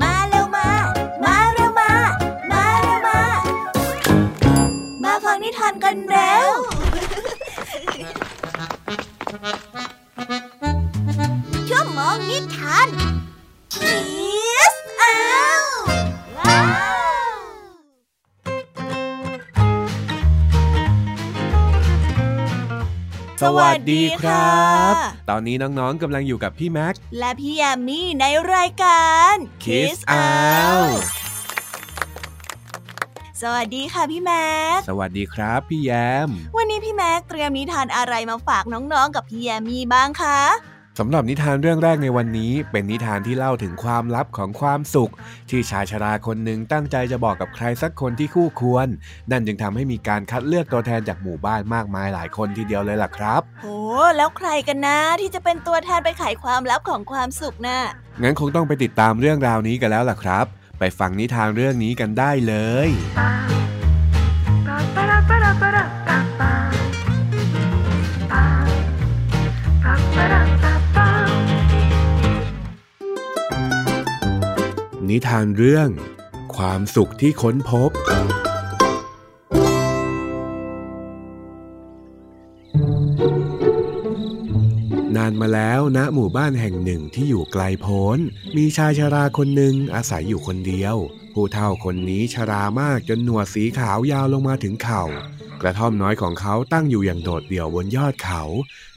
มาเร็วมา มาเร็วมา มาเร็วมา มาฟังนิทานกันเร็วชั่วโมงนิทาน Kiss Out ว้าวสวัสดีครับ ตอนนี้น้องๆกำลังอยู่กับพี่แม็ก และพี่ยามีในรายการ Kiss Out สวัสดีค่ะพี่แม็ก สวัสดีครับพี่แยม วันนี้พี่แม็กเตรียมนิทานอะไรมาฝากน้องๆ กับพี่ยามีบ้างคะ สำหรับนิทานเรื่องแรกในวันนี้เป็นนิทานที่เล่าถึงความลับของความสุข ที่ชายชราคนหนึ่งตั้งใจจะบอกกับใครสักคนที่คู่ควร นั่นจึงทำให้มีการคัดเลือกตัวแทนจากหมู่บ้านมากมายหลายคนทีเดียวเลยล่ะครับโอ้แล้วใครกันนะที่จะเป็นตัวแทนไปไขความลับของความสุขน่ะงั้นคงต้องไปติดตามเรื่องราวนี้กันแล้วล่ะครับ ไปฟังนิทานเรื่องนี้กันได้เลย นิทานเรื่อง ความสุขที่ค้นพบ นานมาแล้วณหมู่บ้านแห่งหนึ่งที่อยู่ไกลโพ้น มีชายชราคนหนึ่งอาศัยอยู่คนเดียว ผู้เฒ่าคนนี้ชรามากจนหนวดสีขาวยาวลงมาถึงเข่ากระท่อมน้อยของเขาตั้งอยู่อย่างโดดเดี่ยวบนยอดเขา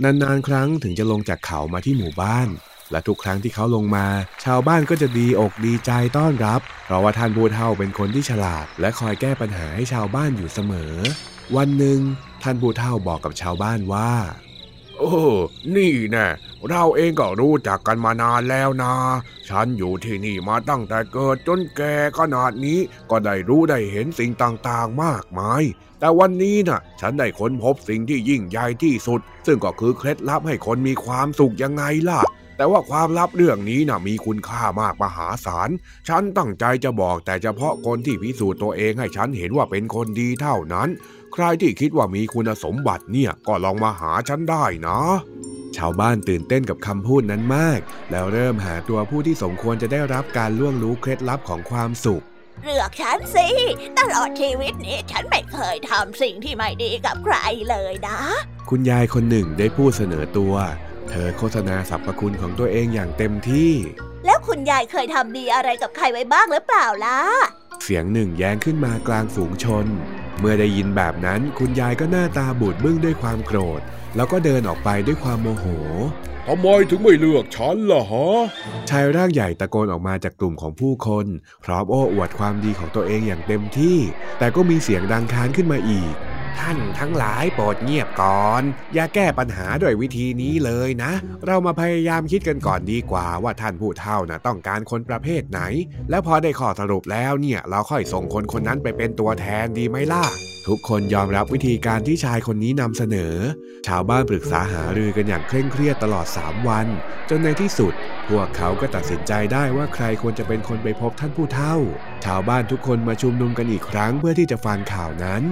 นานๆครั้งถึงจะลงจากเขามาที่หมู่บ้าน และทุกครั้งที่เขาลงมา ชาวบ้านก็จะดีอกดีใจต้อนรับ เพราะว่าท่านผู้เฒ่าเป็นคนที่ฉลาด และคอยแก้ปัญหาให้ชาวบ้านอยู่เสมอ วันหนึ่ง ท่านผู้เฒ่าบอกกับชาวบ้านว่า โอ้ นี่แน่เราเองก็รู้จักกันมานานแล้วนะ ฉันอยู่ที่นี่มาตั้งแต่เกิดจนแก่ขนาดนี้ก็ได้รู้ได้เห็นสิ่งต่างๆมากมาย แต่วันนี้น่ะ ฉันได้ค้นพบสิ่งที่ยิ่งใหญ่ที่สุด ซึ่งก็คือเคล็ดลับให้คนมีความสุขยังไงล่ะ แต่ว่าความลับเรื่องนี้น่ะมีคุณค่ามากมหาศาล ฉันตั้งใจจะบอกแต่เฉพาะคนที่พิสูจน์ตัวเองให้ฉันเห็นว่าเป็นคนดีเท่านั้น ใครที่คิดว่ามีคุณสมบัติเนี่ยก็ลองมาหาฉันได้นะ ชาวบ้านตื่นเต้นกับคำพูดนั้นมาก แล้วเริ่มหาตัวผู้ที่สมควรจะได้รับการล่วงรู้เคล็ดลับของความสุขเลือกฉันสิ ตลอดชีวิตนี้ฉันไม่เคยทำสิ่งที่ไม่ดีกับใครเลยนะ คุณยายคนหนึ่งได้พูดเสนอตัว เธอโฆษณาสรรพคุณของตัวเองอย่างเต็มที่ แล้วคุณยายเคยทำดีอะไรกับใครไว้บ้างหรือเปล่าล่ะ เสียงหนึ่งแย้งขึ้นมากลางฝูงชน เมื่อได้ยินแบบนั้นคุณยายก็หน้าตาบูดบึ้งด้วยความโกรธ แล้วก็เดินออกไปด้วยความโมโหทำไมถึงไม่เลือกฉันล่ะฮะ ชายร่างใหญ่ตะโกนออกมาจากกลุ่มของผู้คน พร้อมโอ้อวดความดีของตัวเองอย่างเต็มที่ แต่ก็มีเสียงดังค้านขึ้นมาอีก ท่านทั้งหลายโปรดเงียบก่อน อย่าแก้ปัญหาด้วยวิธีนี้เลยนะ เรามาพยายามคิดกันก่อนดีกว่าว่าท่านผู้เฒ่านะต้องการคนประเภทไหน แล้วพอได้ข้อสรุปแล้วเนี่ยเราค่อยส่งคนคนนั้นไปเป็นตัวแทนดีไหมล่ะทุกคนยอมรับวิธีการที่ชายคนนี้นำเสนอ ชาวบ้านปรึกษาหารือกันอย่างเคร่งเครียดตลอด 3 วัน จนในที่สุด พวกเขาก็ตัดสินใจได้ว่าใครควรจะเป็นคนไปพบท่านผู้เฒ่า ชาวบ้านทุกคนมาชุมนุมกันอีกครั้งเพื่อที่จะฟังข่าวนั้น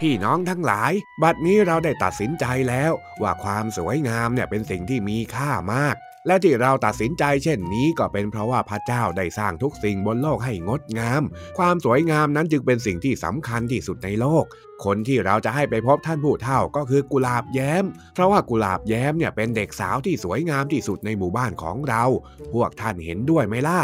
พี่น้องทั้งหลาย บัดนี้เราได้ตัดสินใจแล้ว ว่าความสวยงามเนี่ยเป็นสิ่งที่มีค่ามาก และที่เราตัดสินใจเช่นนี้ก็เป็นเพราะว่าพระเจ้าได้สร้างทุกสิ่งบนโลกให้งดงาม ความสวยงามนั้นจึงเป็นสิ่งที่สำคัญที่สุดในโลก คนที่เราจะให้ไปพบท่านผู้เฒ่าก็คือกุหลาบแย้ม เพราะว่ากุหลาบแย้มเนี่ยเป็นเด็กสาวที่สวยงามที่สุดในหมู่บ้านของเรา พวกท่านเห็นด้วยไหมล่ะ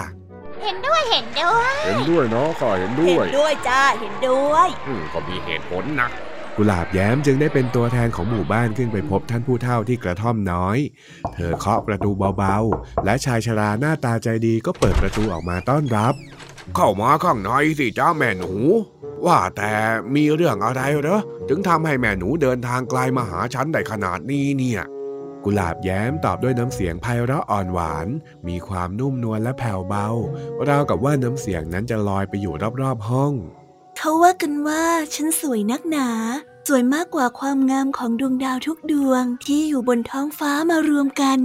เห็นด้วยเห็นด้วย เห็นด้วยเนาะข้าเห็นด้เห็วนยด้วยจ้าเห็นด้วย อืมก็มีเหตุผลนะ กุหลาบแย้มจึงได้เป็นตัวแทนของหมู่บ้านขึ้นไปพบท่านผู้เฒ่าที่กระท่อมน้อย เธอเคาะประตูเบาๆ และชายชราหน้าตาใจดีก็เปิดประตูออกมาต้อนรับ เข้ามาข้างในสิจ้าแม่หนู ว่าแต่มีเรื่องอะไรเหรอ ถึงทำให้แม่หนูเดินทางไกลมาหาฉันได้ขนาดนี้เนี่ย กุหลาบแย้มตอบด้วยน้ำเสียงไพเราะอ่อนหวาน มีความนุ่มนวลและแผ่วเบา ราวกับว่าน้ำเสียงนั้นจะลอยไปอยู่รอบๆห้อง เขาว่ากันว่าฉันสวยนักหนา สวยมากกว่าความงามของดวงดาวทุกดวงที่อยู่บนท้องฟ้ามารวมกัน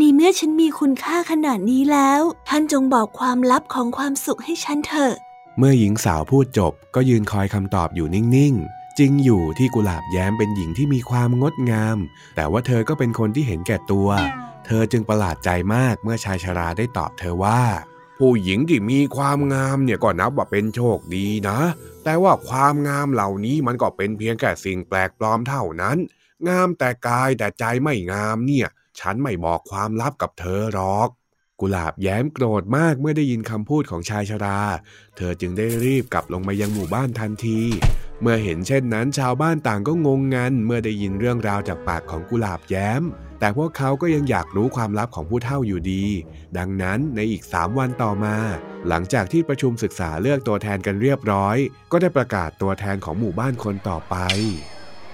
นี่เมื่อฉันมีคุณค่าขนาดนี้แล้ว ท่านจงบอกความลับของความสุขให้ฉันเถอะ เมื่อหญิงสาวพูดจบก็ยืนคอยคำตอบอยู่นิ่งๆ จริงอยู่ที่กุหลาบแย้มเป็นหญิงที่มีความงดงาม แต่ว่าเธอก็เป็นคนที่เห็นแก่ตัว เธอจึงประหลาดใจมากเมื่อชายชราได้ตอบเธอว่า ผู้หญิงที่มีความงามเนี่ยก็นับว่าเป็นโชคดีนะ แต่ว่าความงามเหล่านี้มันก็เป็นเพียงแค่สิ่งแปลกปลอมเท่านั้น งามแต่กายแต่ใจไม่งามเนี่ย ฉันไม่บอกความลับกับเธอหรอกกุหลาบแย้มโกรธมากเมื่อได้ยินคำพูดของชายชรา เธอจึงได้รีบกลับลงมายังหมู่บ้านทันที เมื่อเห็นเช่นนั้นชาวบ้านต่างก็งงงันเมื่อได้ยินเรื่องราวจากปากของกุหลาบแย้ม แต่พวกเขาก็ยังอยากรู้ความลับของผู้เฒ่าอยู่ดี ดังนั้นในอีกสามวันต่อมา หลังจากที่ประชุมศึกษาเลือกตัวแทนกันเรียบร้อย ก็ได้ประกาศตัวแทนของหมู่บ้านคนต่อไป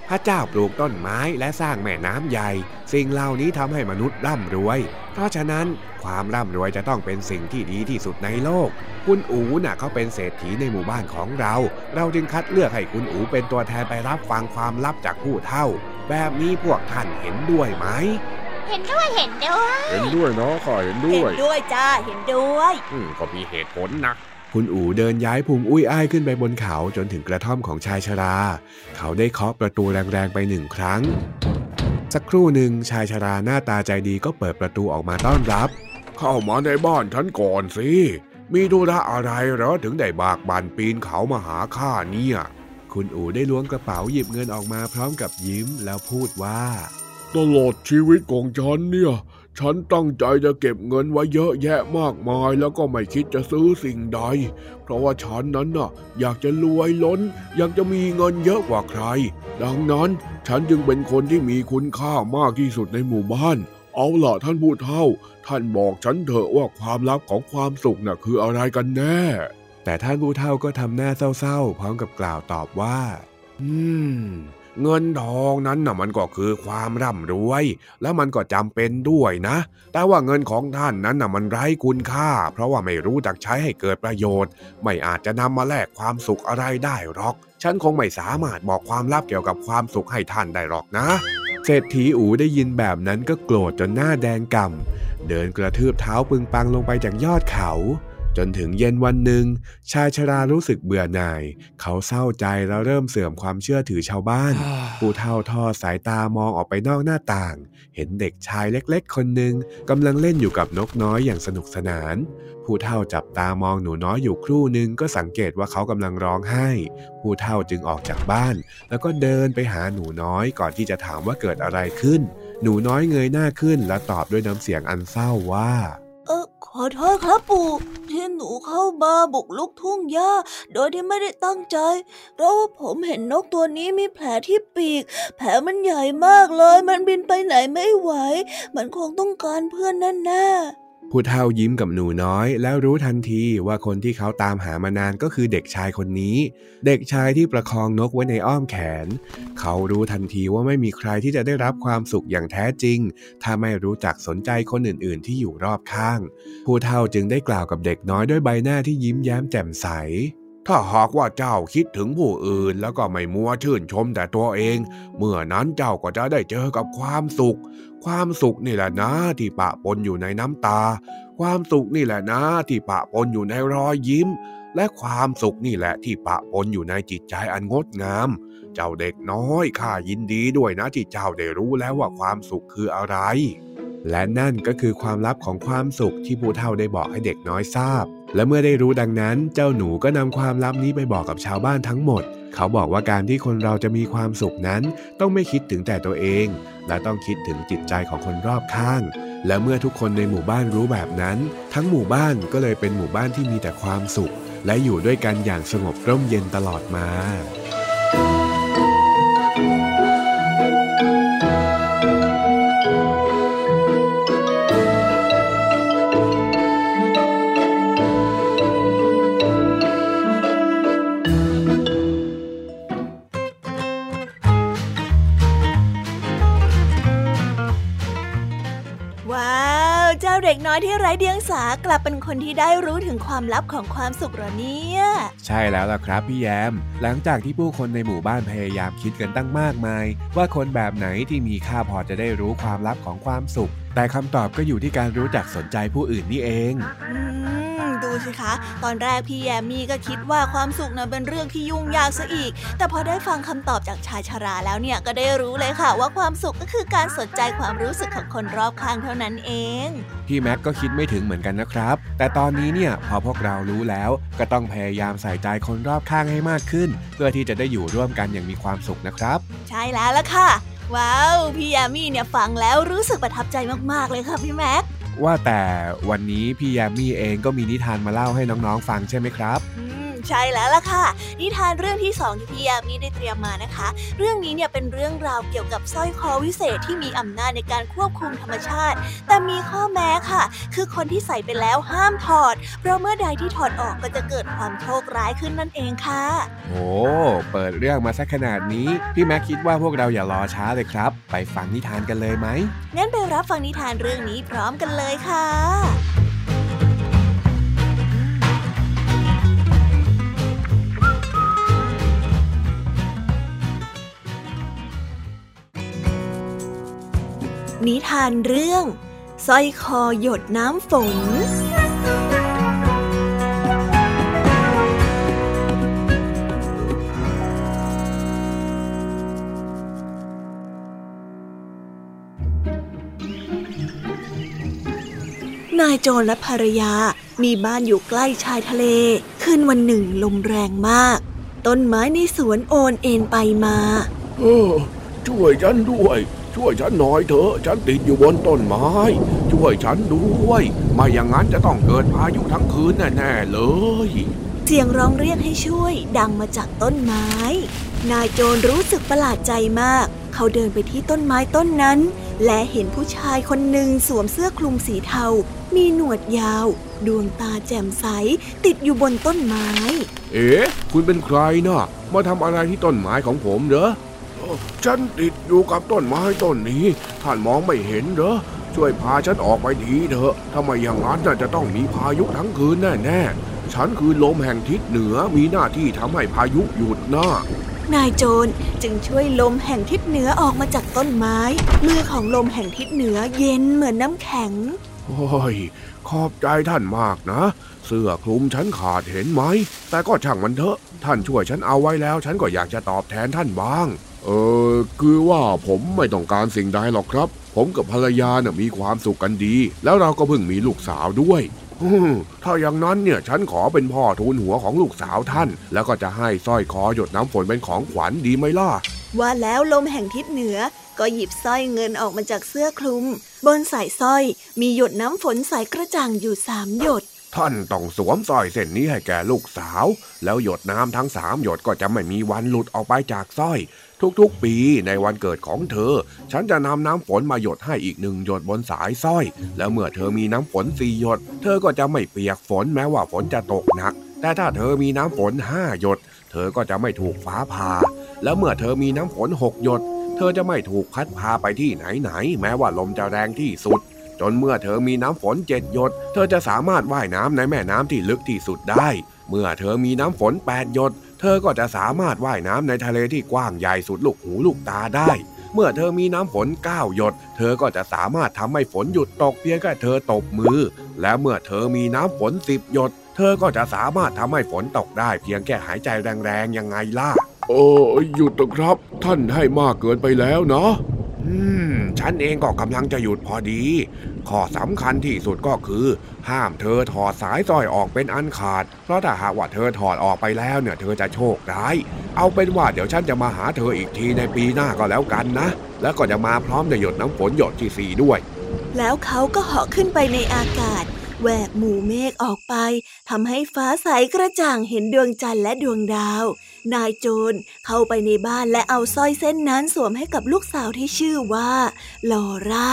พระเจ้าปลูกต้นไม้และสร้างแม่น้ำใหญ่ สิ่งเหล่านี้ทำให้มนุษย์ร่ำรวย เพราะฉะนั้น ความร่ำรวยจะต้องเป็นสิ่งที่ดีที่สุดในโลก คุณอูน่ะเขาเป็นเศรษฐีในหมู่บ้านของเรา เราจึงคัดเลือกให้คุณอูเป็นตัวแทนไปรับฟังความลับจากผู้เฒ่า แบบนี้พวกท่านเห็นด้วยไหม เห็นด้วยเห็นด้วย เห็นด้วยเนาะข้าเห็นด้เห็วนยด้วยจ้าเห็นด้วยอืมก็มีเหตุผลนะคุณอู๋เดินย้ายพุงอุ้ยอ้ายขึ้นไปบนเขาจนถึงกระท่อมของชายชรา เขาได้เคาะประตูแรงๆไปหนึ่งครั้ง สักครู่หนึ่งชายชราหน้าตาใจดีก็เปิดประตูออกมาต้อนรับ เข้ามาในบ้านฉันก่อนสิ มีธุระอะไรหรอถึงได้บากบันปีนเขามาหาข้าเนี่ย คุณอู๋ได้ล้วงกระเป๋าหยิบเงินออกมาพร้อมกับยิ้มแล้วพูดว่า ตลอดชีวิตของฉันเนี่ย ฉันตั้งใจจะเก็บเงินไว้เยอะแยะมากมายแล้วก็ไม่คิดจะซื้อสิ่งใด เพราะว่าฉันนั้นน่ะอยากจะรวยล้น อยากจะมีเงินเยอะกว่าใคร ดังนั้นฉันจึงเป็นคนที่มีคุณค่ามากที่สุดในหมู่บ้าน เอาล่ะท่านผู้เฒ่า ท่านบอกฉันเถอะว่าความลับของความสุขน่ะคืออะไรกันแน่ แต่ท่านผู้เฒ่าก็ทำหน้าเศร้าๆ พร้อมกับกล่าวตอบว่า อืม เงินทองนั้นน่ะมันก็คือความร่ำรวย แล้วมันก็จำเป็นด้วยนะ แต่ว่าเงินของท่านนั้นน่ะมันไร้คุณค่า เพราะว่าไม่รู้จักใช้ให้เกิดประโยชน์ ไม่อาจจะนำมาแลกความสุขอะไรได้หรอก ฉันคงไม่สามารถบอกความลับเกี่ยวกับความสุขให้ท่านได้หรอกนะ เศรษฐีอูได้ยินแบบนั้นก็โกรธจนหน้าแดงก่ำ เดินกระทืบเท้าปึงปังลงไปจากยอดเขา จนถึงเย็นวันหนึ่ง ชายชรารู้สึกเบื่อหน่าย เขาเศร้าใจแล้วเริ่มเสื่อมความเชื่อถือชาวบ้าน ผู้เฒ่าทอดสายตามองออกไปนอกหน้าต่าง เห็นเด็กชายเล็กๆ คนหนึ่งกำลังเล่นอยู่กับนกน้อยอย่างสนุกสนาน ผู้เฒ่าจับตามองหนูน้อยอยู่ครู่หนึ่งก็สังเกตว่าเขากำลังร้องไห้ ผู้เฒ่าจึงออกจากบ้าน แล้วก็เดินไปหาหนูน้อยก่อนที่จะถามว่าเกิดอะไรขึ้น หนูน้อยเงยหน้าขึ้นและตอบด้วยน้ำเสียงอันเศร้าว่า ขอโทษครับปู่ที่หนูเข้ามาบุกลุกทุ่งหญ้า โดยที่ไม่ได้ตั้งใจ เพราะว่าผมเห็นนกตัวนี้มีแผลที่ปีก แผลมันใหญ่มากเลย มันบินไปไหนไม่ไหว มันคงต้องการเพื่อนแน่ๆ ผู้เฒ่ายิ้มกับหนูน้อย แล้วรู้ทันทีว่าคนที่เขาตามหามานานก็คือเด็กชายคนนี้ เด็กชายที่ประคองนกไว้ในอ้อมแขน เขารู้ทันทีว่าไม่มีใครที่จะได้รับความสุขอย่างแท้จริง ถ้าไม่รู้จักสนใจคนอื่นๆ ที่อยู่รอบข้าง ผู้เฒ่าจึงได้กล่าวกับเด็กน้อยด้วยใบหน้าที่ยิ้มแย้มแจ่มใสถ้าหากว่าเจ้าคิดถึงผู้อื่นแล้วก็ไม่มัวชื่นชมแต่ตัวเอง เมื่อนั้นเจ้าก็จะได้เจอกับความสุข ความสุขนี่แหละนะที่ปะปนอยู่ในน้ำตา ความสุขนี่แหละนะที่ปะปนอยู่ในรอยยิ้ม และความสุขนี่แหละที่ปะปนอยู่ในจิตใจอันงดงาม เจ้าเด็กน้อยข้ายินดีด้วยนะที่เจ้าได้รู้แล้วว่าความสุขคืออะไร และนั่นก็คือความลับของความสุขที่ผู้เฒ่าได้บอกให้เด็กน้อยทราบ และเมื่อได้รู้ดังนั้น เจ้าหนูก็นำความลับนี้ไปบอกกับชาวบ้านทั้งหมด เขาบอกว่าการที่คนเราจะมีความสุขนั้น ต้องไม่คิดถึงแต่ตัวเอง และต้องคิดถึงจิตใจของคนรอบข้าง และเมื่อทุกคนในหมู่บ้านรู้แบบนั้น ทั้งหมู่บ้านก็เลยเป็นหมู่บ้านที่มีแต่ความสุข และอยู่ด้วยกันอย่างสงบร่มเย็นตลอดมา ด็กน้อยที่ไร้เดียงสากลับเป็นคนที่ได้รู้ถึงความลับของความสุขเหรอเนี่ย ใช่แล้วล่ะครับพี่แยม หลังจากที่ผู้คนในหมู่บ้านพยายามคิดกันตั้งมากมาย ว่าคนแบบไหนที่มีค่าพอจะได้รู้ความลับของความสุข แต่คำตอบก็อยู่ที่การรู้จักสนใจผู้อื่นนี่เองอืมดู สิคะ ตอนแรกพี่แยมมี่ก็คิดว่าความสุขนั้นเป็นเรื่องที่ยุ่งยากซะอีก แต่พอได้ฟังคำตอบจากชายชราแล้วเนี่ยก็ได้รู้เลยค่ะ ว่าความสุขก็คือการสนใจความรู้สึกของคนรอบข้างเท่านั้นเอง พี่แม็กก็คิดไม่ถึงเหมือนกันนะครับ แต่ตอนนี้เนี่ยพอพวกเรารู้แล้วก็ต้องพยายามใส่ใจคนรอบข้างให้มากขึ้น เพื่อที่จะได้อยู่ร่วมกันอย่างมีความสุขนะครับ ใช่แล้วล่ะค่ะ ว้าว พี่ยามีเนี่ยฟังแล้วรู้สึกประทับใจมากๆเลยค่ะพี่แม็ก ว่าแต่วันนี้พี่ยามีเองก็มีนิทานมาเล่าให้น้องๆฟังใช่ไหมครับอื ใช่แล้วล่ะค่ะ นิทานเรื่องที่สองที่พี่ยามีได้เตรียมมานะคะ เรื่องนี้เนี่ยเป็นเรื่องราวเกี่ยวกับสร้อยคอวิเศษที่มีอำนาจในการควบคุมธรรมชาติ แต่มีข้อแม้ค่ะ คือคนที่ใส่ไปแล้วห้ามถอด เพราะเมื่อใดที่ถอดออกก็จะเกิดความโชคร้ายขึ้นนั่นเองค่ะโอ้เปิดเรื่องมาสักขนาดนี้ พี่แม็กคิดว่าพวกเราอย่ารอช้าเลยครับ ไปฟังนิทานกันเลยไหมงั้นไปรับฟังนิทานเรื่องนี้พร้อมกันเลยค่ะ นิทานเรื่องสร้อยคอหยดน้ำฝน นายโจรและภรรยา มีบ้านอยู่ใกล้ชายทะเล คืนวันหนึ่งลมแรงมาก ต้นไม้ในสวนโอนเอ็นไปมา เออ ช่วยฉันด้วย ช่วยฉันหน่อยเถอะ ฉันติดอยู่บนต้นไม้ ช่วยฉันด้วย ไม่อย่างนั้นจะต้องเกิดพายุทั้งคืนแน่ๆเลย เสียงร้องเรียกให้ช่วยดังมาจากต้นไม้ นายโจรรู้สึกประหลาดใจมาก เขาเดินไปที่ต้นไม้ต้นนั้น และเห็นผู้ชายคนหนึ่งสวมเสื้อคลุมสีเทา มีหนวดยาว ดวงตาแจ่มใส ติดอยู่บนต้นไม้ เอ๊ะ คุณเป็นใครนะ่ะมาทำอะไรที่ต้นไม้ของผมเหรอเอ่อ ฉันติดอยู่กับต้นไม้ต้นนี้ ท่านมองไม่เห็นเหรอ ช่วยพาฉันออกไปทีเถอะถ้าไม่อย่างนั้นน่ะจะต้องมีพายุทั้งคืนแน่ๆ ฉันคือลมแห่งทิศเหนือมีหน้าที่ทำให้พายุหยุดนะนายโจรจึงช่วยลมแห่งทิศเหนือออกมาจากต้นไม้ มือของลมแห่งทิศเหนือเย็นเหมือนน้ำแข็ง โอ้ย ขอบใจท่านมากนะ เสื้อคลุมฉันขาดเห็นไหม แต่ก็ช่างมันเถอะ ท่านช่วยฉันเอาไว้แล้ว ฉันก็อยากจะตอบแทนท่านบ้าง เออคือว่าผมไม่ต้องการสิ่งใดหรอกครับ ผมกับภรรยาเน่ะมีความสุขกันดี แล้วเราก็เพิ่งมีลูกสาวด้วยอืมถ้าอย่างนั้นเนี่ยฉันขอเป็นพ่อทูลหัวของลูกสาวท่าน แล้วก็จะให้สร้อยคอหยดน้ำฝนเป็นของขวัญดีไหมล่ะ ว่าแล้วลมแห่งทิศเหนือก็หยิบสร้อยเงินออกมาจากเสื้อคลุม บนสายสร้อยมีหยดน้ำฝนใสกระจ่างอยู่สามหยด ท่านต้องสวมสร้อยเส้นนี้ให้แก่ลูกสาว แล้วหยดน้ำทั้งสามหยดก็จะไม่มีวันหลุดออกไปจากสร้อย ทุกๆ ปีในวันเกิดของเธอ ฉันจะนำน้ำฝนมาหยดให้อีกหนึ่งหยดบนสายสร้อย แล้วเมื่อเธอมีน้ำฝนสี่หยด เธอก็จะไม่เปียกฝนแม้ว่าฝนจะตกหนัก แต่ถ้าเธอมีน้ำฝนห้าหยด เธอก็จะไม่ถูกฟ้าผ่า แล้วเมื่อเธอมีน้ำฝนหกหยด เธอจะไม่ถูกพัดพาไปที่ไหนๆแม้ว่าลมจะแรงที่สุดจนเมื่อเธอมีน้ำฝนเจ็ดหยด เธอจะสามารถว่ายน้ำในแม่น้ำที่ลึกที่สุดได้ เมื่อเธอมีน้ำฝนแปดหยด เธอก็จะสามารถว่ายน้ำในทะเลที่กว้างใหญ่สุดลูกหูลูกตาได้ เมื่อเธอมีน้ำฝนเก้าหยด เธอก็จะสามารถทำให้ฝนหยุดตกเพียงแค่เธอตบมือ และเมื่อเธอมีน้ำฝนสิบหยด เธอก็จะสามารถทำให้ฝนตกได้เพียงแค่หายใจแรงๆยังไงล่ะ โอ้หยุดครับ ท่านให้มากเกินไปแล้วเนาะอืม ฉันเองก็กำลังจะหยุดพอดี ข้อสำคัญที่สุดก็คือ ห้ามเธอถอดสายสร้อยออกเป็นอันขาด เพราะถ้าหากว่าเธอถอดออกไปแล้วเนี่ยเธอจะโชคร้าย เอาเป็นว่าเดี๋ยวฉันจะมาหาเธออีกทีในปีหน้าก็แล้วกันนะ แล้วก็จะมาพร้อมจะหยดน้ำฝนหยดที่สี่ด้วย แล้วเขาก็เหาะขึ้นไปในอากาศแหวกหมู่เมฆออกไปทำให้ฟ้าใสกระจ่างเห็นดวงจันทร์และดวงดาว นายโจรเข้าไปในบ้านและเอาสร้อยเส้นนั้นสวมให้กับลูกสาวที่ชื่อว่าลอร่า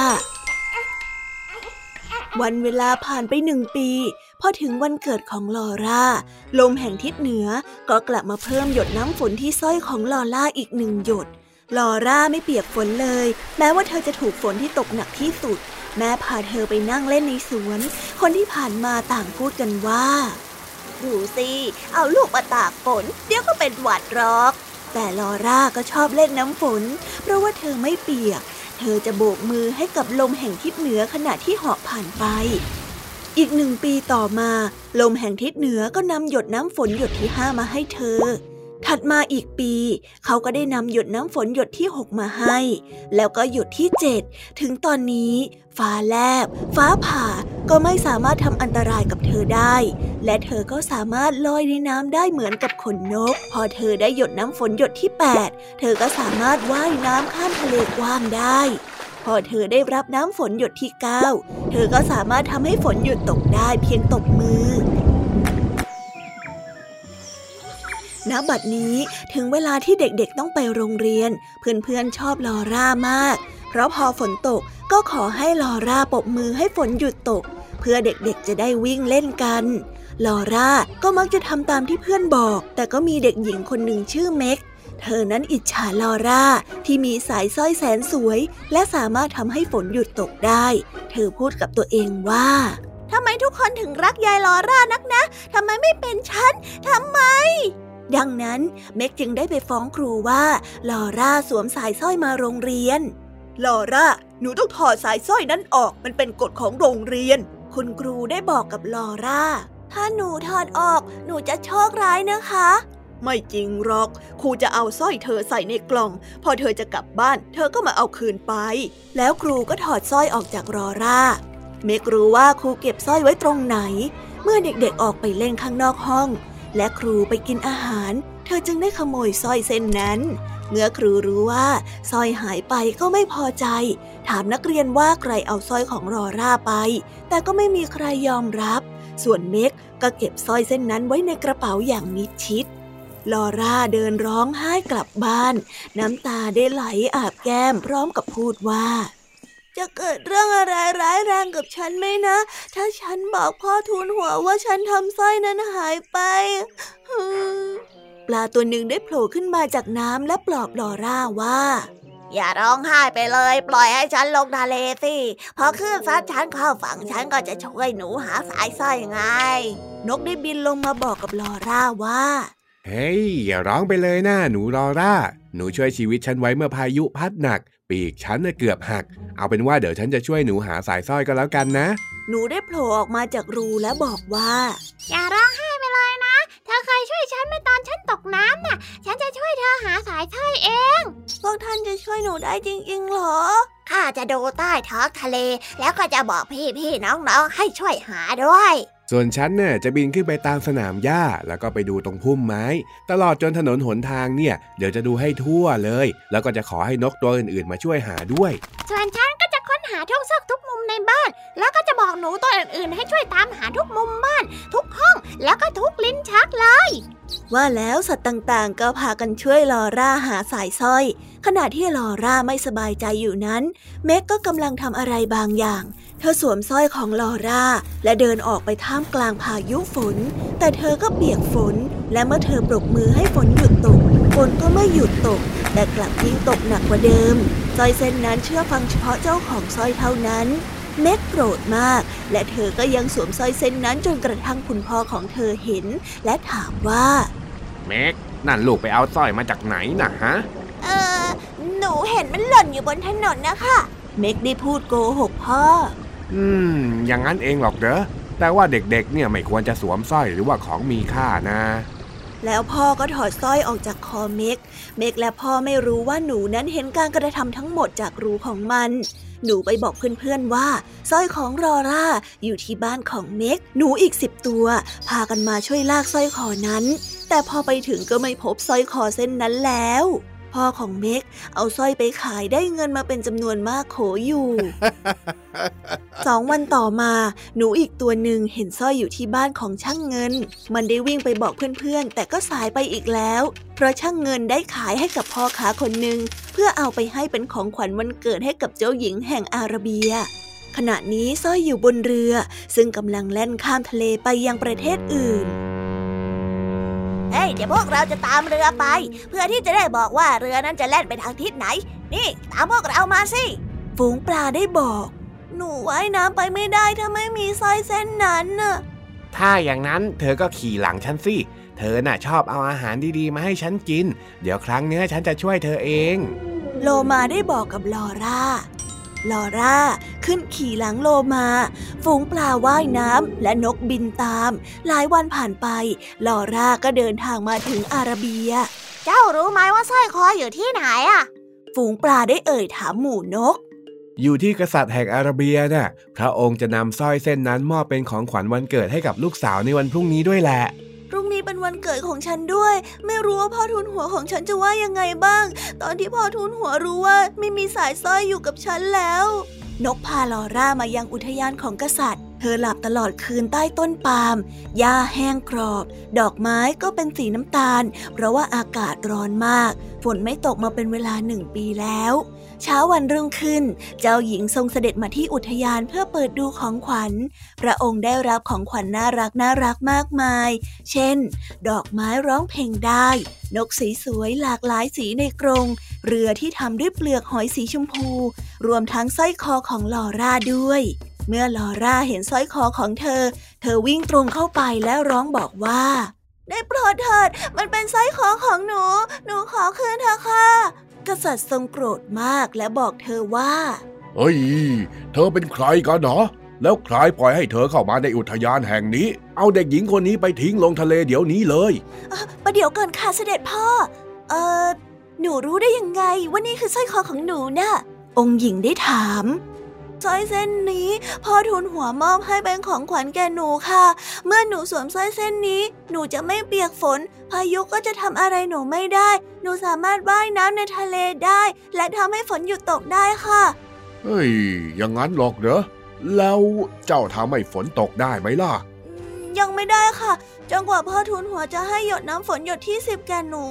วันเวลาผ่านไปหนึ่งปีพอถึงวันเกิดของลอร่า ลมแห่งทิศเหนือก็กลับมาเพิ่มหยดน้ำฝนที่สร้อยของลอร่าอีกหนึ่งหยด ลอร่าไม่เปียกฝนเลย แม้ว่าเธอจะถูกฝนที่ตกหนักที่สุด แม่พาเธอไปนั่งเล่นในสวน คนที่ผ่านมาต่างพูดกันว่า ดูสิ เอาลูกมาตากฝน เดี๋ยวก็เป็นหวัดหรอกแต่ลอร่าก็ชอบเล่นน้ำฝน เพราะว่าเธอไม่เปียก เธอจะโบกมือให้กับลมแห่งทิศเหนือขณะที่เหาะผ่านไป อีกหนึ่งปีต่อมา ลมแห่งทิศเหนือก็นำหยดน้ำฝนหยดที่ห้ามาให้เธอ ถัดมาอีกปี เขาก็ได้นำหยดน้ำฝนหยดที่หกมาให้ แล้วก็หยดที่เจ็ดถึงตอนนี้ ฟ้าแลบ ฟ้าผ่า ก็ไม่สามารถทำอันตรายกับเธอได้ และเธอก็สามารถลอยในน้ำได้เหมือนกับขนนก พอเธอได้หยดน้ำฝนหยดที่แปดเธอก็สามารถว่ายน้ำข้ามทะเลกว้างได้ พอเธอได้รับน้ำฝนหยดที่เก้าเธอก็สามารถทำให้ฝนหยุดตกได้เพียงตบมือณบัดนี้ถึงเวลาที่เด็กๆต้องไปโรงเรียน เพื่อนๆชอบลอร่ามาก เพราะพอฝนตกก็ขอให้ลอร่าปบมือให้ฝนหยุดตก เพื่อเด็กๆจะได้วิ่งเล่นกัน ลอร่าก็มักจะทำตามที่เพื่อนบอก แต่ก็มีเด็กหญิงคนหนึ่งชื่อเม็ก เธอนั้นอิจฉาลอร่าที่มีสายสร้อยแสนสวย และสามารถทำให้ฝนหยุดตกได้ เธอพูดกับตัวเองว่าทำไมทุกคนถึงรักยายลอร่านักนะทำไมไม่เป็นฉันทำไมดังนั้นเม็กจึงได้ไปฟ้องครูว่าลอร่าสวมสายสร้อยมาโรงเรียน ลอร่า หนูต้องถอดสายสร้อยนั้นออก มันเป็นกฎของโรงเรียน คุณครูได้บอกกับลอร่า ถ้าหนูถอดออก หนูจะโชคร้ายนะคะ ไม่จริงหรอก ครูจะเอาสร้อยเธอใส่ในกล่อง พอเธอจะกลับบ้าน เธอก็มาเอาคืนไป แล้วครูก็ถอดสร้อยออกจากรอร่า เมกรู้ว่าครูเก็บสร้อยไว้ตรงไหน เมื่อเด็กๆออกไปเล่นข้างนอกห้อง และครูไปกินอาหาร เธอจึงได้ขโมยสร้อยเส้นนั้น เมื่อครูรู้ว่าสร้อยหายไปก็ไม่พอใจ ถามนักเรียนว่าใครเอาสร้อยของรอร่าไป แต่ก็ไม่มีใครยอมรับ ส่วนเมกก็เก็บสร้อยเส้นนั้นไว้ในกระเป๋าอย่างมิดชิดลอร่าเดินร้องไห้กลับบ้าน น้ำตาได้ไหลอาบแก้มพร้อมกับพูดว่า จะเกิดเรื่องอะไรร้ายแรงกับฉันไหมนะ ถ้าฉันบอกพ่อทูลหัวว่าฉันทำสร้อยนั้นหายไป ปลาตัวหนึ่งได้โผล่ขึ้นมาจากน้ำและปลอบลอร่าว่า อย่าร้องไห้ไปเลย ปล่อยให้ฉันลงทะเลสิพอขึ้นซัดฉันเข้าฝั่งฉันก็จะช่วยหนูหาสายสร้อยไง นกได้บินลงมาบอกกับลอร่าว่า เฮ้ยอย่าร้องไปเลยนะหนูลอร่า หนูช่วยชีวิตฉันไว้เมื่อพายุพัดหนัก ปีกฉันเกือบหัก เอาเป็นว่าเดี๋ยวฉันจะช่วยหนูหาสายสร้อยก็แล้วกันนะ หนูได้โผล่ออกมาจากรูและบอกว่า อย่าร้องไห้ไปเลยนะ เธอเคยช่วยฉันเมื่อตอนฉันตกน้ำน่ะ ฉันจะช่วยเธอหาสายสร้อยเอง พวกท่านจะช่วยหนูได้จริงๆหรอ ข้าจะดูใต้ท้องทะเล แล้วก็จะบอกพี่ๆน้องๆ ให้ช่วยหาด้วย ส่วนฉันเนี่ยจะบินขึ้นไปตามสนามหญ้า แล้วก็ไปดูตรงพุ่มไม้ ตลอดจนถนนหนทางเนี่ย เดี๋ยวจะดูให้ทั่วเลย แล้วก็จะขอให้นกตัวอื่นๆ มาช่วยหาด้วย ส่วนฉันก็จะค้นหาทุกซอกทุกมุมในบ้าน แล้วก็จะบอกหนูตัวอื่นๆ ให้ช่วยตามหาทุกมุมบ้าน ทุกห้อง แล้วก็ทุกลิ้นชักเลย ว่าแล้วสัตว์ต่างๆ ก็พากันช่วยลอร่าหาสายสร้อย ขณะที่ลอร่าไม่สบายใจอยู่นั้น เมกก็กำลังทำอะไรบางอย่าง เธอสวมสร้อยของลอร่า และเดินออกไปท่ามกลางพายุฝน แต่เธอก็เปียกฝน และเมื่อเธอปรบมือให้ฝนหยุดตกฝนก็ไม่หยุดตก แต่กลับยิ่งตกหนักกว่าเดิมสร้อยเส้นนั้นเชื่อฟังเฉพาะเจ้าของสร้อยเท่านั้น เม็กโกรธมาก และเธอก็ยังสวมสร้อยเส้นนั้นจนกระทั่งคุณพ่อของเธอเห็น และถามว่า เม็กนั่นลูกไปเอาสร้อยมาจากไหนนะฮะ เออหนูเห็นมันหล่นอยู่บนถนนนะคะเม็กได้พูดโกหกพ่อ อืม อย่างนั้นเองหรอกเด้อแต่ว่าเด็กๆ เนี่ยไม่ควรจะสวมสร้อยหรือว่าของมีค่านะ แล้วพ่อก็ถอดสร้อยออกจากคอเม็ก เม็กและพ่อไม่รู้ว่าหนูนั้นเห็นการกระทำทั้งหมดจากรูของมัน หนูไปบอกเพื่อนๆว่าสร้อยของรอร่าอยู่ที่บ้านของเม็ก หนูอีกสิบตัว พากันมาช่วยลากสร้อยคอนั้น แต่พอไปถึงก็ไม่พบสร้อยคอเส้นนั้นแล้ว พ่อของเมกเอาสร้อยไปขายได้เงินมาเป็นจำนวนมากโขอยู่ สองวันต่อมา หนูอีกตัวหนึ่งเห็นสร้อยอยู่ที่บ้านของช่างเงิน มันได้วิ่งไปบอกเพื่อนๆ แต่ก็สายไปอีกแล้ว เพราะช่างเงินได้ขายให้กับพ่อค้าคนหนึ่งเพื่อเอาไปให้เป็นของขวัญวันเกิดให้กับเจ้าหญิงแห่งอาระเบียขณะนี้สร้อยอยู่บนเรือ ซึ่งกำลังแล่นข้ามทะเลไปยังประเทศอื่น เฮ้ยเดี๋ยวพวกเราจะตามเรือไป เพื่อที่จะได้บอกว่าเรือนั้นจะแล่นไปทางทิศไหน นี่ ตามพวกเรามาสิ ฝูงปลาได้บอก หนูว่ายน้ำไปไม่ได้ถ้าไม่มีสร้อยเส้นนั้นน่ะถ้าอย่างนั้นเธอก็ขี่หลังฉันสิ เธอน่ะชอบเอาอาหารดีๆ มาให้ฉันกิน เดี๋ยวครั้งนี้ฉันจะช่วยเธอเอง โลมาได้บอกกับลอร่า ลอร่าขึ้นขี่หลังโลมา ฝูงปลาว่ายน้ำและนกบินตาม หลายวันผ่านไป ลอร่าก็เดินทางมาถึงอาราเบีย เจ้ารู้ไหมว่าสร้อยคออยู่ที่ไหนอะฝูงปลาได้เอ่ยถามหมู่นก อยู่ที่กษัตริย์แห่งอาราเบียน่ะ พระองค์จะนำสร้อยเส้นนั้นมอบเป็นของขวัญวันเกิดให้กับลูกสาวในวันพรุ่งนี้ด้วยแหละ พรุ่งนี้เป็นวันเกิดของฉันด้วย ไม่รู้ว่าพ่อทุนหัวของฉันจะว่ายังไงบ้าง ตอนที่พ่อทุนหัวรู้ว่าไม่มีสายสร้อยอยู่กับฉันแล้ว นกพาลอร่ามายังอุทยานของกษัตริย์ เธอหลับตลอดคืนใต้ต้นปาล์มหญ้าแห้งกรอบ ดอกไม้ก็เป็นสีน้ำตาล เพราะว่าอากาศร้อนมาก ฝนไม่ตกมาเป็นเวลาหนึ่งปีแล้ว เช้าวันรุ่งขึ้น เจ้าหญิงทรงเสด็จมาที่อุทยานเพื่อเปิดดูของขวัญ พระองค์ได้รับของขวัญน่ารักน่ารักมากมาย เช่น ดอกไม้ร้องเพลงได้ นกสีสวยหลากหลายสีในกรง เรือที่ทำด้วยเปลือกหอยสีชมพู รวมทั้งสร้อยคอของลอร่าด้วย เมื่อลอร่าเห็นสร้อยคอของเธอ เธอวิ่งตรงเข้าไปและร้องบอกว่าได้โปรดเถิด มันเป็นสร้อยคอของหนู หนูขอคืนเถอะค่ะ กษัตริย์ทรงโกรธมากและบอกเธอว่า เฮ้ย เธอเป็นใครกันเหรอ แล้วใครปล่อยให้เธอเข้ามาในอุทยานแห่งนี้ เอาเด็กหญิงคนนี้ไปทิ้งลงทะเลเดี๋ยวนี้เลยประเดี๋ยวก่อนค่ะเสด็จพ่อ เออหนูรู้ได้ยังไงว่านี่คือสร้อยคอของหนูนะ่ะองค์หญิงได้ถาม สร้อยเส้นนี้พ่อทุนหัวมอบให้เป็นของขวัญแก่หนูค่ะ เมื่อหนูสวมสร้อยเส้นนี้ หนูจะไม่เปียกฝน พายุก็จะทำอะไรหนูไม่ได้ หนูสามารถว่ายน้ำในทะเลได้ และทำให้ฝนหยุดตกได้ค่ะ เฮ้ย อย่างนั้นหรอกเหรอ แล้วเจ้าทำให้ฝนตกได้ไหมล่ะ ยังไม่ได้ค่ะ จนกว่าพ่อทุนหัวจะให้หยดน้ำฝนหยดที่สิบแก่หนู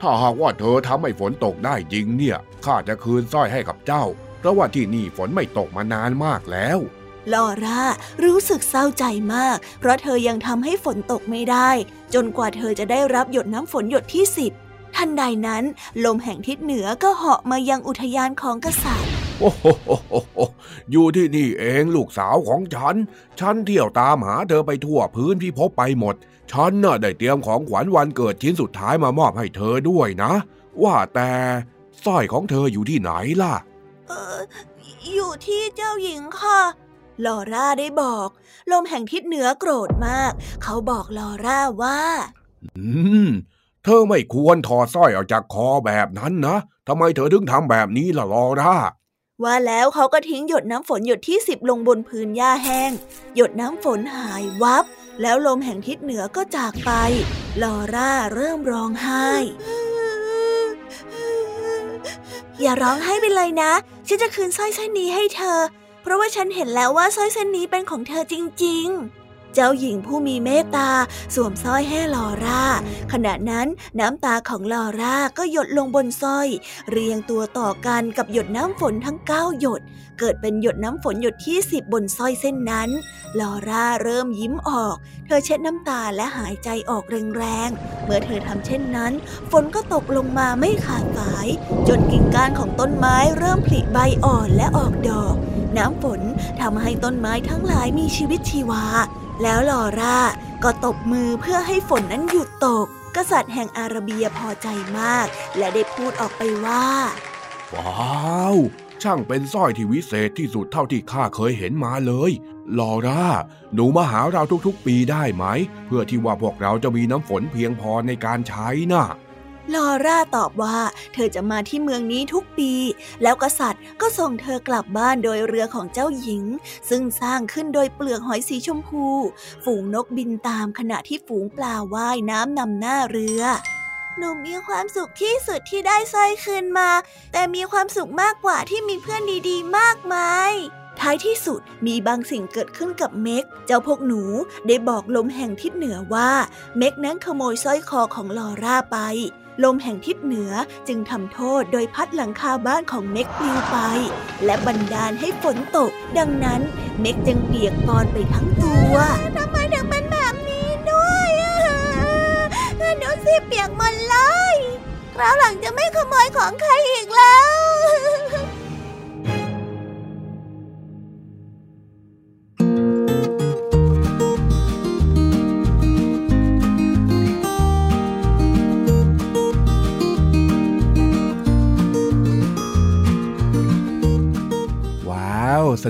ถ้าหากว่าเธอทำให้ฝนตกได้จริงเนี่ย ข้าจะคืนสร้อยให้กับเจ้า เพราะว่าที่นี่ฝนไม่ตกมานานมากแล้วลอร่ารู้สึกเศร้าใจมาก เพราะเธอยังทำให้ฝนตกไม่ได้ จนกว่าเธอจะได้รับหยดน้ำฝนหยดที่สิบทันใดนั้น ลมแห่งทิศเหนือก็เหาะมายังอุทยานของกษัตริย์ โอ้โหอยู่ที่นี่เองลูกสาวของฉัน ฉันเที่ยวตามหาเธอไปทั่วพื้นพิภพไปหมด ฉันน่ะได้เตรียมของขวัญวันเกิดชิ้นสุดท้ายมามอบให้เธอด้วยนะ ว่าแต่สร้อยของเธออยู่ที่ไหนล่ะ เอออยู่ที่เจ้าหญิงค่ะลอร่าได้บอก ลมแห่งทิศเหนือโกรธมาก เขาบอกลอร่าว่า อืม เธอไม่ควรถอดสร้อยออกจากคอแบบนั้นนะทำไมเธอถึงทำแบบนี้ล่ะลอร่า ว่าแล้วเขาก็ทิ้งหยดน้ำฝนหยดที่สิบลงบนพื้นหญ้าแห้ง หยดน้ำฝนหายวับ แล้วลมแห่งทิศเหนือก็จากไป ลอร่าเริ่มร้องไห้ อย่าร้องไห้ไปเลยนะ ฉันจะคืนสร้อยเส้นนี้ให้เธอ เพราะว่าฉันเห็นแล้วว่าสร้อยเส้นนี้เป็นของเธอจริง ๆ เจ้าหญิงผู้มีเมตตาสวมสร้อยให้ลอร่า ขณะนั้นน้ำตาของลอร่าก็หยดลงบนสร้อย เรียงตัวต่อกันกับหยดน้ำฝนทั้งเก้าหยด เกิดเป็นหยดน้ำฝนหยดที่สิบบนสร้อยเส้นนั้น ลอร่าเริ่มยิ้มออก เธอเช็ดน้ำตาและหายใจออกแรงๆ เมื่อเธอทำเช่นนั้น ฝนก็ตกลงมาไม่ขาดสาย จนกิ่งก้านของต้นไม้เริ่มผลิใบอ่อนและออกดอก น้ำฝนทำให้ต้นไม้ทั้งหลายมีชีวิตชีวา แล้วลอร่าก็ตบมือเพื่อให้ฝนนั้นหยุดตก กษัตริย์แห่งอาราเบียพอใจมาก และได้พูดออกไปว่า ว้าว ช่างเป็นสร้อยที่วิเศษที่สุดเท่าที่ข้าเคยเห็นมาเลย ลอร่า หนูมาหาเราทุกๆ ปีได้ไหม เพื่อที่ว่าพวกเราจะมีน้ำฝนเพียงพอในการใช้นะ่ะ ลอร่าตอบว่า เธอจะมาที่เมืองนี้ทุกปี แล้วกษัตริย์ก็ส่งเธอกลับบ้านโดยเรือของเจ้าหญิง ซึ่งสร้างขึ้นโดยเปลือกหอยสีชมพู ฝูงนกบินตามขณะที่ฝูงปลาว่ายน้ำนำหน้าเรือหนูมีความสุขที่สุดที่ได้สร้อยคืนมา แต่มีความสุขมากกว่าที่มีเพื่อนดีๆ มากมายท้ายที่สุดมีบางสิ่งเกิดขึ้นกับเม็ก เจ้าพวกหนูได้บอกลมแห่งทิศเหนือว่า เม็กนั้นขโมยสร้อยคอของลอร่าไป ลมแห่งทิศเหนือจึงทำโทษโดยพัดหลังคาบ้านของเม็กปลิวไป และบันดาลให้ฝนตก ดังนั้นเม็กจึงเปียกปอนไปทั้งตัวทำไมถึงเป็นแบบนี้ด้วยหนูสิเปียกหมดเลยคราวหลังจะไม่ขโมยของใครอีกแล้ว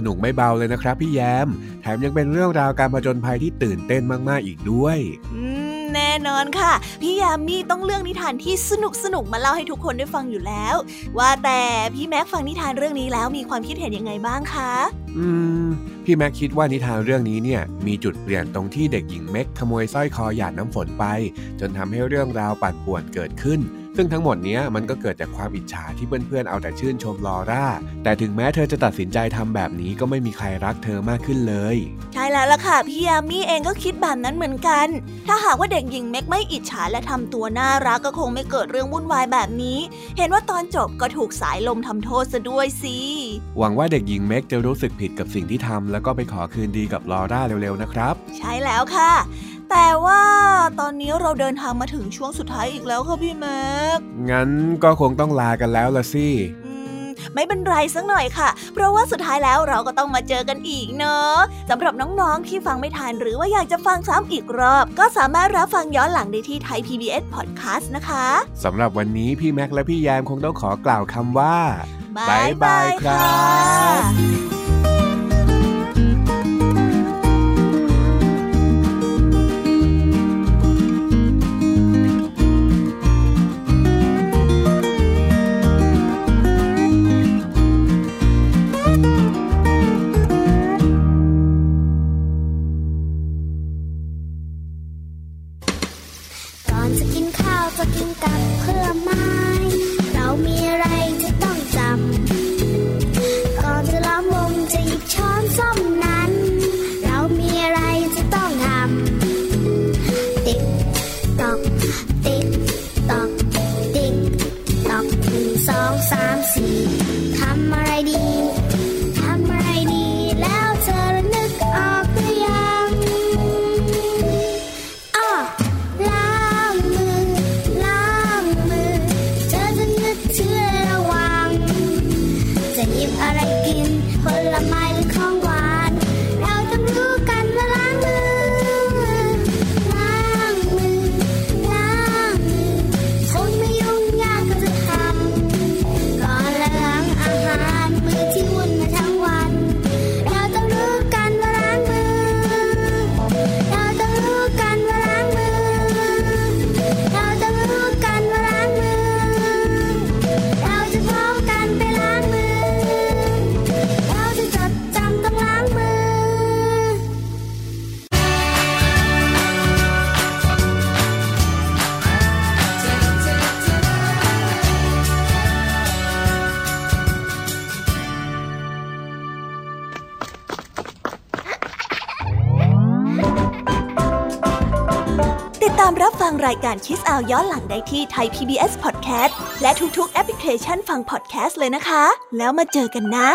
นุกไม่เบาเลยนะครับพี่แยม แถมยังเป็นเรื่องราวการผจญภัยที่ตื่นเต้นมากๆอีกด้วยอืมแน่นอนค่ะ พี่ยามีต้องเลือกนิทานที่สนุกสนุกมาเล่าให้ทุกคนได้ฟังอยู่แล้ว ว่าแต่พี่แม็กฟังนิทานเรื่องนี้แล้วมีความคิดเห็นยังไงบ้างคะ อืม พี่แม็กคิดว่านิทานเรื่องนี้เนี่ยมีจุดเปลี่ยนตรงที่เด็กหญิงเม็กขโมยสร้อยคอหยาดน้ำฝนไป จนทำให้เรื่องราวปั่นป่วนเกิดขึ้น ซึ่งทั้งหมดเนี้ยมันก็เกิดจากความอิจฉาที่เพื่อนๆเอาแต่ชื่นชมลอร่า แต่ถึงแม้เธอจะตัดสินใจทำแบบนี้ก็ไม่มีใครรักเธอมากขึ้นเลย ใช่แล้วล่ะค่ะพี่ยามีเองก็คิดแบบนั้นเหมือนกัน ถ้าหากว่าเด็กหญิงเม็กไม่อิจฉาและทำตัวน่ารักก็คงไม่เกิดเรื่องวุ่นวายแบบนี้ เห็นว่าตอนจบก็ถูกสายลมทำโทษซะด้วยสิหวังว่าเด็กหญิงเม็กจะรู้สึกผิดกับสิ่งที่ทำแล้วก็ไปขอคืนดีกับลอร่าเร็วๆนะครับ ใช่แล้วค่ะ แต่ว่าตอนนี้เราเดินทางมาถึงช่วงสุดท้ายอีกแล้วค่ะพี่แม็ก งั้นก็คงต้องลากันแล้วละสิอืมไม่เป็นไรสักหน่อยค่ะ เพราะว่าสุดท้ายแล้วเราก็ต้องมาเจอกันอีกเนอะสำหรับน้องๆที่ฟังไม่ทันหรือว่าอยากจะฟังซ้ำอีกรอบ ก็สามารถรับฟังย้อนหลังได้ที่ไทย PBS Podcast นะคะสำหรับวันนี้พี่แม็กและพี่แยมคงต้องขอกล่าวคำว่าบ๊ายบายครับ อนจะกินข้าวจะกินกับเพื่อ การคิสอาวย้อนหลังได้ที่ไทย PBS Podcast และทุกๆแอปพลิเคชันฟัง podcast เลยนะคะ แล้วมาเจอกันนะ